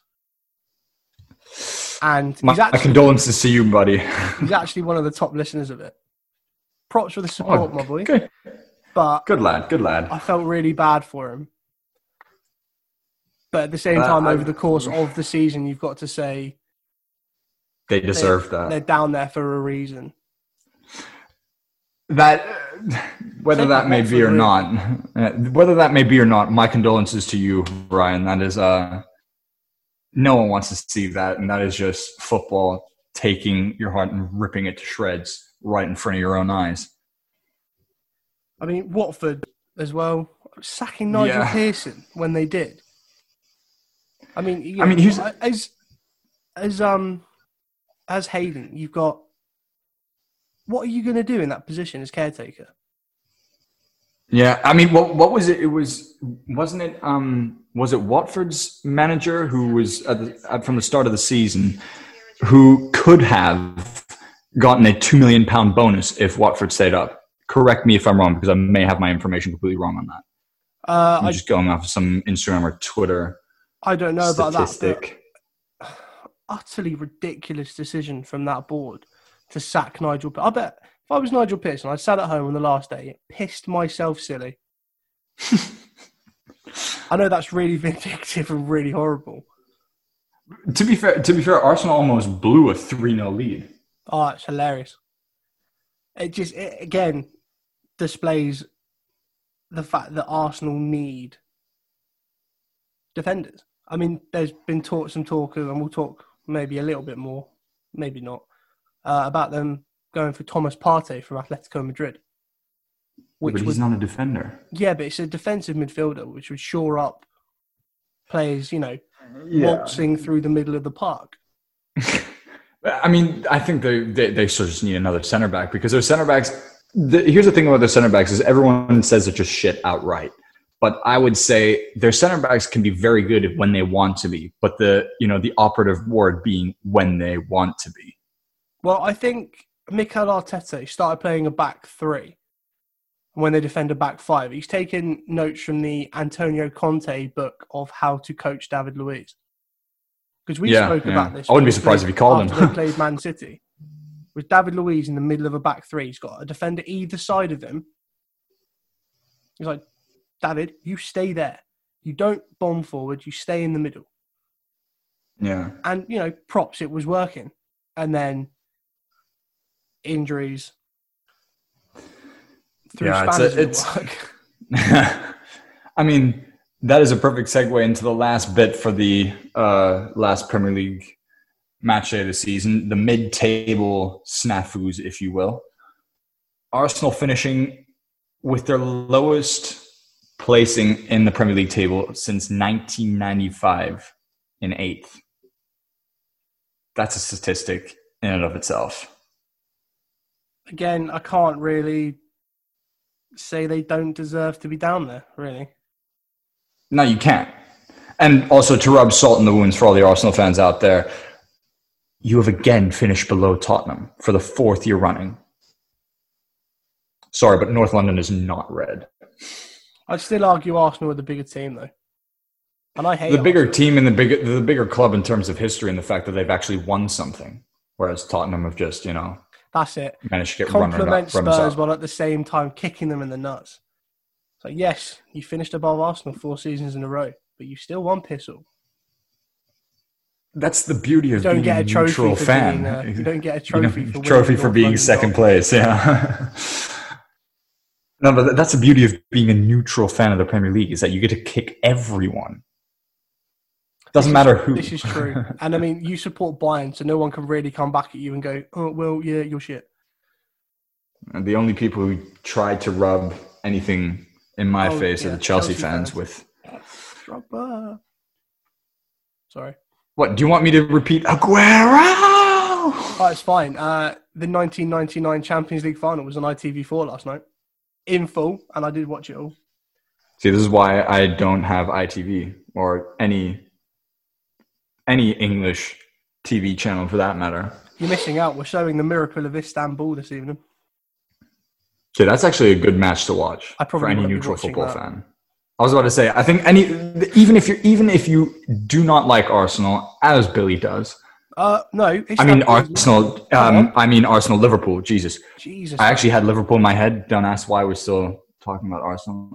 and my, he's my condolences to you, buddy. he's actually one of the top listeners of it. Props for the support, my boy. Oh, good, But good lad, good lad. I felt really bad for him. But at the same Uh, time, over the course of the season, you've got to say They they- deserve that. They're down there for a reason. that whether that may be or not uh, whether that may be or not my condolences to you ryan that is uh no one wants to see that and that is just football taking your heart and ripping it to shreds right in front of your own eyes I mean, Watford as well, sacking Nigel Yeah. Pearson when they did. I mean, you I mean, he's- as as um as Hayden, you've got. What are you going to do in that position as caretaker? yeah i mean what what was it it was wasn't it um was it Watford's manager who was at the, at, from the start of the season who could have gotten a two million pound bonus if Watford stayed up. Correct me if I'm wrong because I may have my information completely wrong on that. Uh, I'm I, just going off of some Instagram or Twitter I don't know about that. Utterly ridiculous decision from that board to sack Nigel. I bet if I was Nigel Pearson, I sat at home on the last day, pissed myself silly. I know that's really vindictive and really horrible. To be fair, to be fair, Arsenal almost blew a three 0 lead. Oh, it's hilarious. It just it, again displays the fact that Arsenal need defenders. I mean, there's been talk, some talk, and we'll talk maybe a little bit more, maybe not, uh, about them going for Thomas Partey from Atletico Madrid. Which but he's would, not a defender. yeah, but it's a defensive midfielder, which would shore up players, you know, waltzing through the middle of the park. I mean, I think they, they, they sort of just need another center back because their center backs. The, here's the thing about their center backs is everyone says they're just shit outright, but I would say their center backs can be very good when they want to be, but the you know the operative word being when they want to be. Well, I think Mikel Arteta started playing a back three when they defend a back five. He's taken notes from the Antonio Conte book of how to coach David Luiz. Because we Yeah, spoke yeah. about this. I wouldn't be surprised if he called him. they played Man City. With David Luiz in the middle of a back three, he's got a defender either side of him. He's like, David, you stay there. You don't bomb forward. You stay in the middle. Yeah, And you know, props, it was working. And then injuries. Through Yeah, it's a- spanners in the it's-. I mean that is a perfect segue into the last bit for the uh, last Premier League match day of the season, the mid-table snafus, if you will. Arsenal finishing with their lowest placing in the Premier League table since 1995 in eighth. That's a statistic in and of itself. Again, I can't really say they don't deserve to be down there, really. No, you can't. And also to rub salt in the wounds for all the Arsenal fans out there, you have again finished below Tottenham for the fourth year running. Sorry, but North London is not red. I'd still argue Arsenal are the bigger team, though. And I hate The bigger Arsenal. team and the bigger the bigger club in terms of history and the fact that they've actually won something, whereas Tottenham have just you know That's it. managed to get Compliment Spurs up. while at the same time kicking them in the nuts. So yes, you finished above Arsenal four seasons in a row, but you still won piss all. That's the beauty of being a neutral fan. being, uh, you don't get a You know, trophy for trophy for being second place. Yeah. no, but that's the beauty of being a neutral fan of the Premier League is that you get to kick everyone. Doesn't matter who. This is true. and I mean, you support Bayern, so no one can really come back at you and go, oh, well, yeah, you're shit. And the only people who try to rub anything in my Oh, face are the Chelsea, Chelsea fans. fans. With Drogba. Sorry. what? Do you want me to repeat Aguero? Oh, it's fine. Uh, the 1999 Champions League final was on ITV4 last night in full, and I did watch it all. See, this is why I don't have ITV or any any English TV channel for that matter. You're missing out. We're showing the miracle of Istanbul this evening. Okay, that's actually a good match to watch I probably for any neutral football that. fan. I was about to say, I think any even if you even if you do not like Arsenal, as Billy does. Uh, no. I mean Arsenal. Um, I mean Arsenal. Liverpool. Jesus, Jesus. I actually had Liverpool in my head. Don't ask why we're still talking about Arsenal.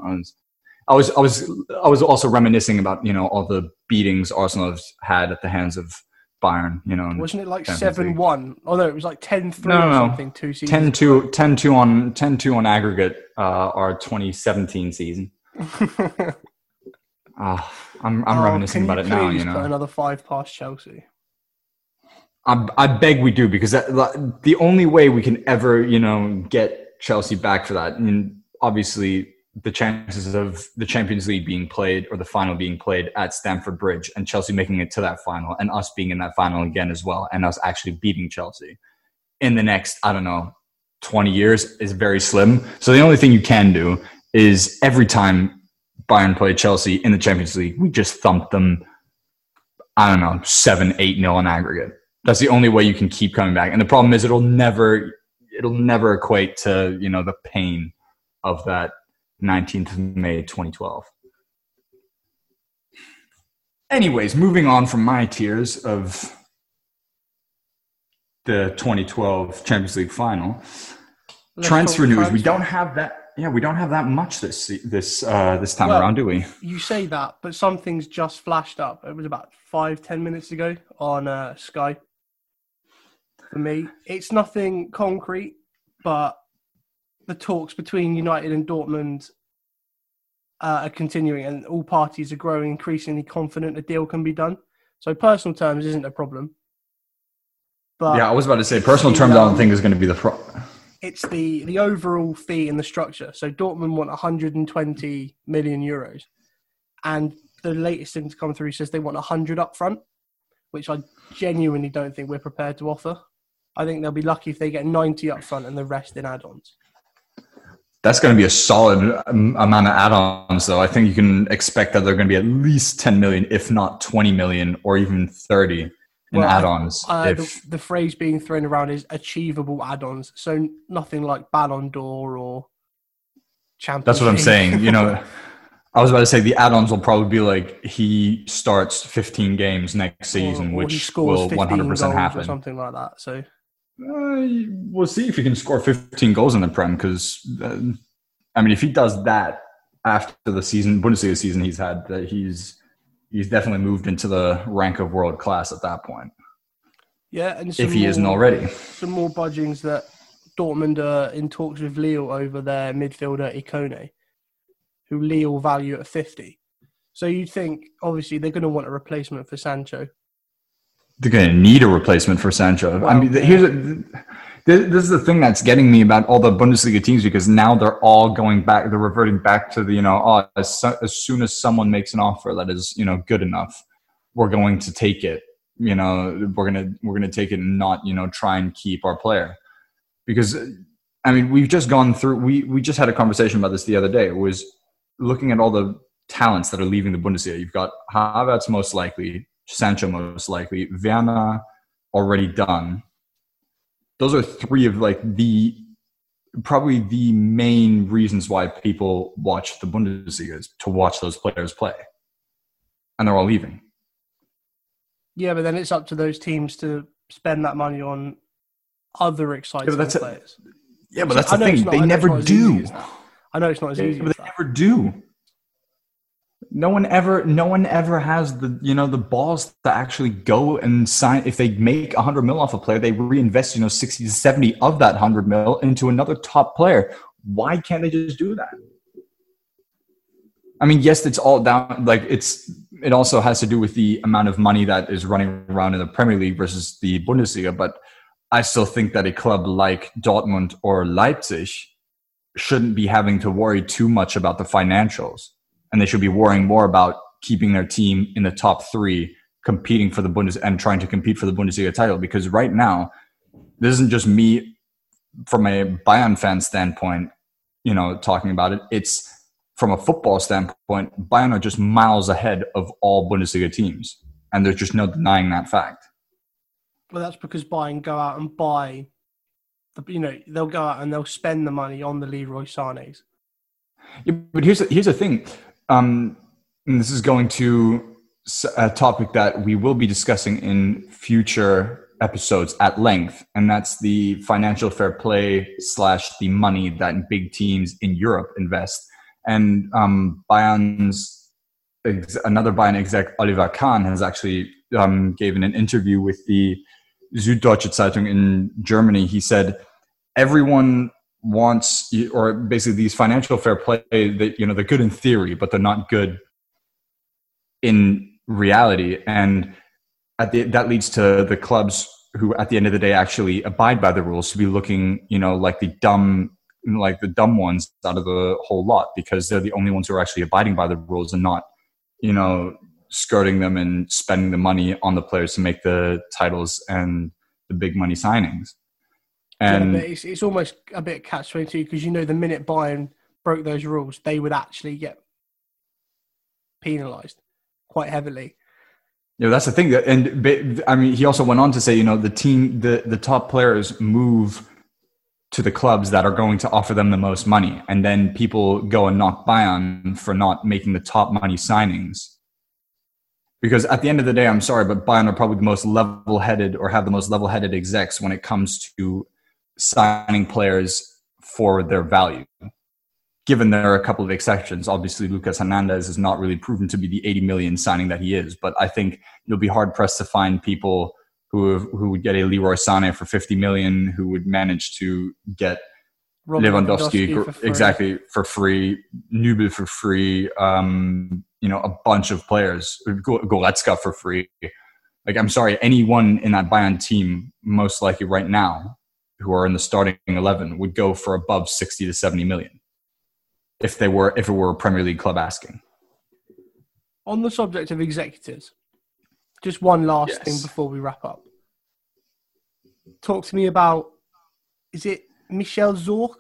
I was, I was, I was, also reminiscing about you know all the beatings Arsenal has had at the hands of Bayern. You know, Wasn't it like 7 1? Oh, no, it was like 10 3 No, no, something two seasons 10-2, 10-2 on 10-2 on aggregate. Uh, our 2017 season. Ah, I'm I'm Oh, reminiscing about it now. You know, another five past Chelsea. I, I beg we do because that, the only way we can ever you know get Chelsea back for that, and obviously the chances of the Champions League being played or the final being played at Stamford Bridge and Chelsea making it to that final and us being in that final again as well and us actually beating Chelsea in the next I don't know 20 years is very slim. So the only thing you can do is every time Bayern played Chelsea in the Champions League, we just thumped them. I don't know, seven, eight nil in aggregate. That's the only way you can keep coming back. And the problem is, it'll never, it'll never equate to you know the pain of that 19th of May 2012. Anyways, moving on from my tears of the 2012 Champions League final. Let's transfer news. We don't have that. Yeah, we don't have that much this this uh, this time Well- around, do we? You say that, but something's just flashed up. It was about five, ten minutes ago on uh, Sky. For me, it's nothing concrete, but the talks between United and Dortmund uh, are continuing, and all parties are growing increasingly confident a deal can be done. So, personal terms isn't a problem. But yeah, I was about to say personal terms. I don't think is going to be the pro- it's the the overall fee and the structure. So Dortmund want 120 million euros, and the latest thing to come through says they want 100 up front, which I genuinely don't think we're prepared to offer. I think they'll be lucky if they get 90 up front and the rest in add-ons. That's going to be a solid um, amount of add-ons, though. I think you can expect that they're going to be at least 10 million, if not 20 million, or even 30 in Well, add-ons. Uh, if, the, the phrase being thrown around is achievable add-ons, so nothing like Ballon d'Or or Champions. that's what I'm saying. You know, I was about to say the add-ons will probably be like he starts 15 games next season, or, or which will 15 100% goals or happen. something like that. So Uh, we'll see if he can score 15 goals in the Prem because, uh, I mean, if he does that after the season, Bundesliga season he's had, that he's he's definitely moved into the rank of world class at that point. yeah, and If he isn't already, some more budgings that Dortmund are in talks with Lille over their midfielder Ikone, who Lille value at 50. So you'd think, obviously, they're going to want a replacement for Sancho. They're going to need a replacement for Sancho. I mean, here's a, th- this is the thing that's getting me about all the Bundesliga teams because now they're all going back, they're reverting back to the you know, oh, as, so- as soon as someone makes an offer that is you know good enough, we're going to take it. You know, we're gonna we're gonna take it and not you know try and keep our player because I mean we've just gone through we we just had a conversation about this the other day. It was looking at all the talents that are leaving the Bundesliga. You've got Havertz most likely, Sancho most likely, Werner already done. Those are three of like the probably the main reasons why people watch the Bundesliga is to watch those players play, and they're all leaving. Yeah, but then it's up to those teams to spend that money on other exciting a- players. Yeah, but So that's I the thing; not- they never not as easy do. I know it's not as easy but as they that. never do. No one ever, no one ever has the you know the balls to actually go and sign. If they make hundred mil off a player, they reinvest you know sixty to seventy of that hundred mil into another top player. Why can't they just do that? I mean, yes, it's all down. Like it's it also has to do with the amount of money that is running around in the Premier League versus the Bundesliga. But I still think that a club like Dortmund or Leipzig shouldn't be having to worry too much about the financials and they should be worrying more about keeping their team in the top three competing for the bundes and trying to compete for the bundesliga title because right now this isn't just me from a bayern fan standpoint you know talking about it it's from a football standpoint bayern are just miles ahead of all bundesliga teams and there's just no denying that fact Well, that's because Bayern go out and buy, the, you know, they'll go out and they'll spend the money on the Leroy Sané's. Yeah, but here's the, here's the thing. Um, and this is going to a topic that we will be discussing in future episodes at length, and that's the financial fair play slash the money that big teams in Europe invest. And um, Bayern's ex- another Bayern exec Oliver Kahn has actually um, given an interview with the Süddeutsche Zeitung in Germany. He said everyone wants or basically these financial fair play that you know they're good in theory but they're not good in reality. And at the, that leads to the clubs who at the end of the day actually abide by the rules to be looking you know like the dumb like the dumb ones out of the whole lot because they're the only ones who are actually abiding by the rules and not you know skirting them and spending the money on the players to make the titles and the big money signings and yeah, but it's, it's almost a bit catch twenty two because you know the minute Bayern broke those rules, they would actually get penalised quite heavily. Yeah, that's the thing. That, and ba- I mean, he also went on to say, you know, the team, the the top players move to the clubs that are going to offer them the most money, and then people go and knock Bayern for not making the top money signings. Because at the end of the day, I'm sorry, but Bayern are probably the most level-headed or have the most level-headed execs when it comes to signing players for their value given there are a couple of exceptions. Obviously, Lucas Hernandez is not really proven to be the 80 million signing that he is, but I think you'll be hard pressed to find people who have, who would get a Leroy Sané for 50 million, who would manage to get Robert Lewandowski, Lewandowski for exactly for free, Nubel for free, um, you know, a bunch of players, Go- Goretzka for free. Like, I'm sorry, anyone in that Bayern team, most likely right now, who are in the starting 11, would go for above 60 to 70 million if they were if it were a Premier League club asking. On the subject of executives, just one last Yes. thing before we wrap up. Talk to me about is it Michel Zorc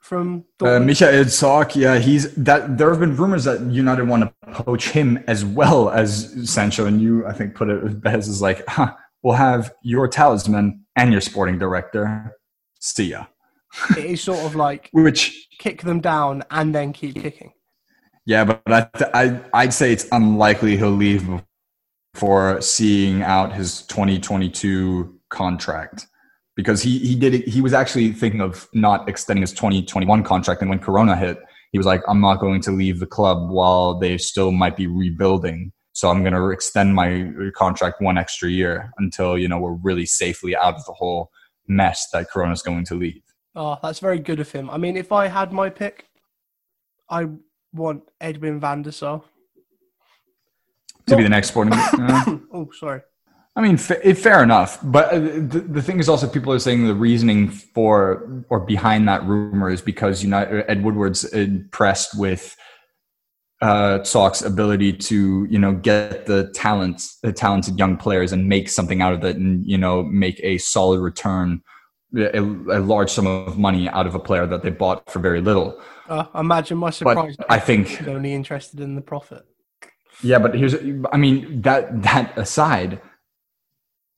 from Uh? Michael Zorc, yeah, he's that. There have been rumors that United want to poach him as well as Sancho, and you, I think, put it Bez is like, huh, we'll have your talisman and your sporting director. See ya. it is sort of like Which, kick them down and then keep kicking. yeah, but I, I, I'd say it's unlikely he'll leave before seeing out his 2022 contract because he he did he was actually thinking of not extending his 2021 contract and when corona hit he was like i'm not going to leave the club while they still might be rebuilding so i'm going to extend my contract one extra year until you know we're really safely out of the whole mess that corona's going to leave Oh, that's very good of him. I mean, if I had my pick, I want Edwin van der Sar. to be the next sporting uh, Oh, sorry. I mean, fa- eh, fair enough. But uh, the, the thing is also, people are saying the reasoning for or behind that rumor is because United, Ed Woodward's impressed with uh, Zorc's ability to, you know, get the talent, the talented young players and make something out of it, and you know, make a solid return, a, a large sum of money out of a player that they bought for very little. Uh, imagine my surprise. But I think only interested in the profit. Yeah, but here's I mean that that aside,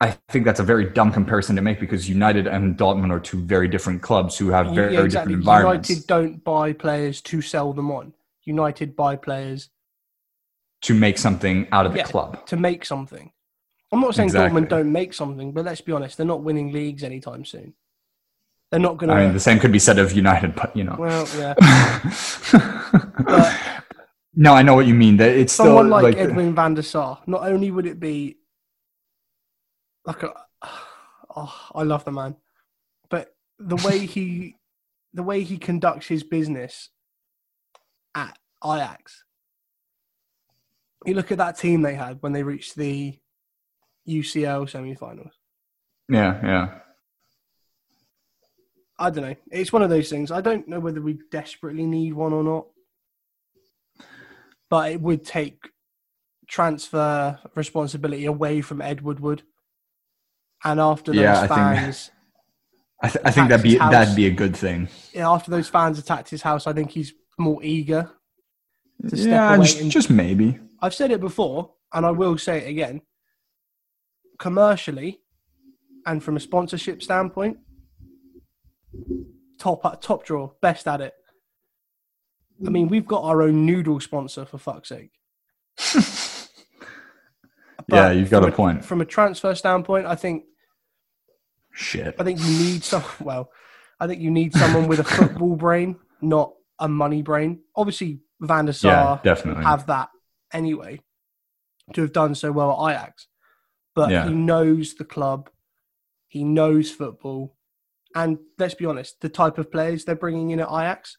I think that's a very dumb comparison to make because United and Dortmund are two very different clubs who have very, Yeah, very different environments. United don't buy players to sell them on. United buy players to make something out of the Yeah. club. to make something. I'm not saying Exactly. Dortmund don't make something, but let's be honest, they're not winning leagues anytime soon. They're not going to. I mean, the same could be said of United, but you know. well, yeah. But no, I know what you mean. That it's still someone like, like, Edwin van der Sar, not only would it be like a, oh, I love the man, but the way he, the way he conducts his business at Ajax. You look at that team they had when they reached the UCL semi-finals. yeah, yeah. I don't know. It's one of those things. I don't know whether we desperately need one or not. But it would take transfer responsibility away from Ed Woodward. And after those Yeah, I think- fans, I, th- I think that'd be house. that'd be a good thing. yeah, after those fans attacked his house, I think he's more eager to step Yeah, away. just, and- just maybe. I've said it before, and I will say it again. Commercially, and from a sponsorship standpoint, top uh, top draw, best at it. I mean, we've got our own noodle sponsor for fuck's sake. Yeah, you've got from a point. From a transfer standpoint, I think Shit. I think you need some. Well, I think you need someone with a football brain, not a money brain. Obviously, Van der Yeah, Sar definitely. have that anyway to have done so well at Ajax. But Yeah. he knows the club, he knows football, and let's be honest, the type of players they're bringing in at Ajax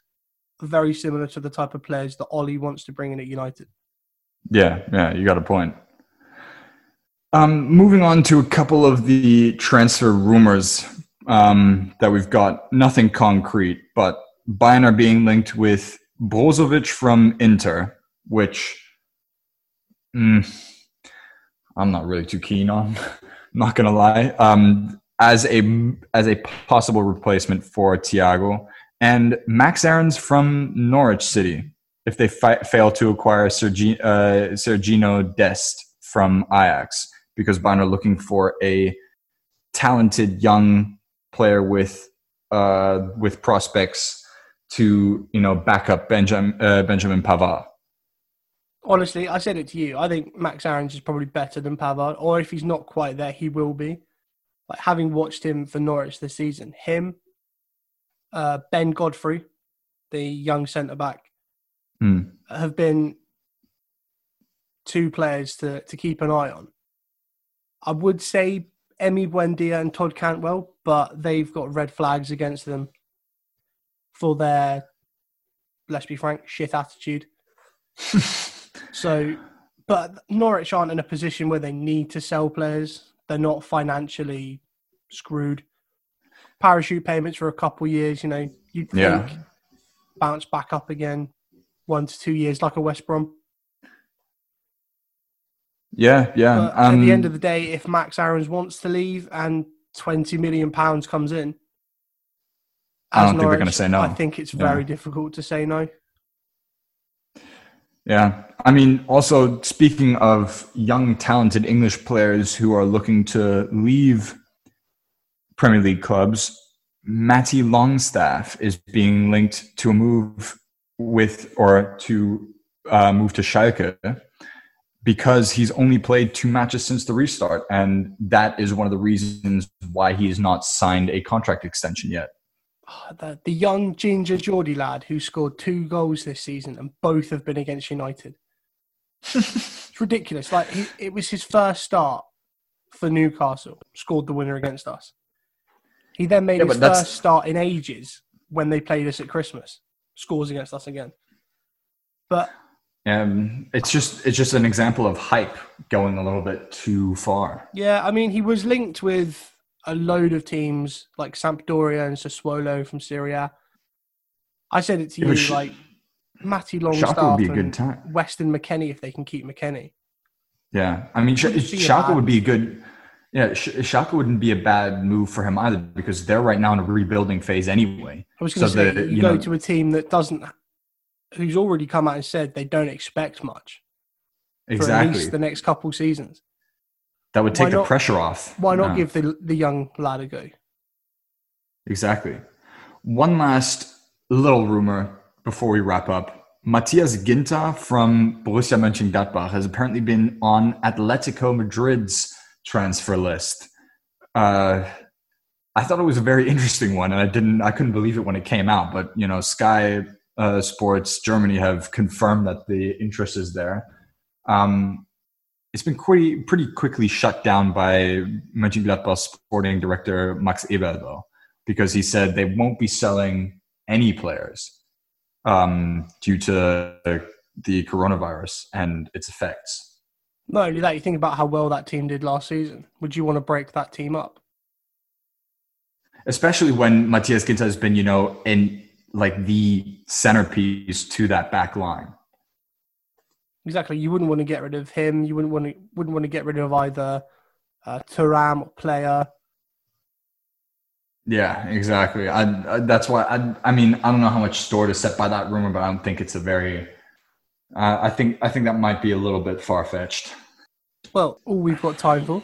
are very similar to the type of players that Ollie wants to bring in at United. Yeah, yeah, you got a point. Um, moving on to a couple of the transfer rumors um, that we've got. Nothing concrete, but Bayern are being linked with Brozovic from Inter, which mm, I'm not really too keen on. not gonna lie. Um, as a as a possible replacement for Thiago and Max Aarons from Norwich City if they fi- fail to acquire Sergi- uh, Sergino Dest from Ajax because Bayern are looking for a talented young player with uh, with prospects to you know back up Benjamin uh, Benjamin Pavard. Honestly, I said it to you. I think Max Aarons is probably better than Pavard, or if he's not quite there, he will be. Like having watched him for Norwich this season, him, uh, Ben Godfrey, the young centre back, Hmm. have been two players to, to keep an eye on. I would say Emi Buendia and Todd Cantwell, but they've got red flags against them for their, let's be frank, shit attitude. so, but Norwich aren't in a position where they need to sell players. They're not financially screwed. Parachute payments for a couple years, you know, you'd think bounce back up again one to two years like a West Brom. Yeah, yeah. Um, at the end of the day, if Max Aarons wants to leave and twenty million pounds comes in, I don't think they're gonna say no. I think it's Yeah. very difficult to say no. Yeah. I mean, also speaking of young, talented English players who are looking to leave Premier League clubs, Matty Longstaff is being linked to a move with or to uh, move to Schalke because he's only played two matches since the restart. And that is one of the reasons why he has not signed a contract extension yet. The, the young ginger Geordie lad who scored two goals this season and both have been against United. it's ridiculous. Like he, it was his first start for Newcastle, scored the winner against us. He then made Yeah, his first start in ages when they played us at Christmas, scores against us again. But Um, it's just it's just an example of hype going a little bit too far. Yeah, I mean, he was linked with a load of teams like Sampdoria and Sassuolo from Serie A. I said it to Yeah, you, Sh- like Matty Schalke would Longstaff be a good time. Weston McKennie if they can keep McKennie. Yeah, I mean, Sh- Wouldn't be a would be good. Yeah, Sh- Schalke wouldn't be a bad move for him either because they're right now in a rebuilding phase anyway. I was going to So say, you, you go to a team that doesn't, who's already come out and said they don't expect much for at Exactly, least the next couple seasons. That would take the pressure off. Why not Yeah, give the the young lad a go? exactly? One last little rumor before we wrap up. Matthias Ginter from Borussia Mönchengladbach has apparently been on Atletico Madrid's transfer list. Uh, I thought it was a very interesting one, and I didn't, I couldn't believe it when it came out. But you know, Sky uh, Sports Germany have confirmed that the interest is there. Um, it's been pretty, pretty quickly shut down by Mönchengladbach sporting director Max Eberl, though, because he said they won't be selling any players um, due to the coronavirus and its effects. Not only that, you think about how well that team did last season. Would you want to break that team up? especially when Matthias Ginter has been, you know, in like the centerpiece to that back line. Exactly. You wouldn't want to get rid of him. You wouldn't want to wouldn't want to get rid of either uh, Thuram or player. Yeah, exactly. I, I that's why I I mean I don't know how much store to set by that rumor, but I don't think it's a very. Uh, I think I think that might be a little bit far fetched. Well, all we've got time for.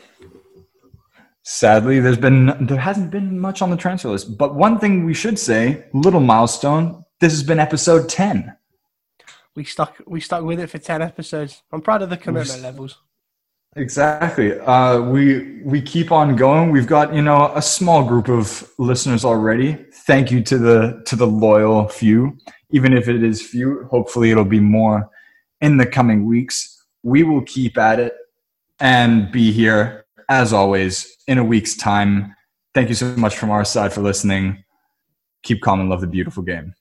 Sadly, there's been there hasn't been much on the transfer list. But one thing we should say, little milestone. This has been episode ten. We stuck we stuck with it for ten episodes. I'm proud of the commitment levels. Exactly. Uh, we we keep on going. We've got you know a small group of listeners already. Thank you to the to the loyal few. Even if it is few, hopefully it'll be more in the coming weeks. We will keep at it and be here as always in a week's time. Thank you so much from our side for listening. Keep calm and love the beautiful game.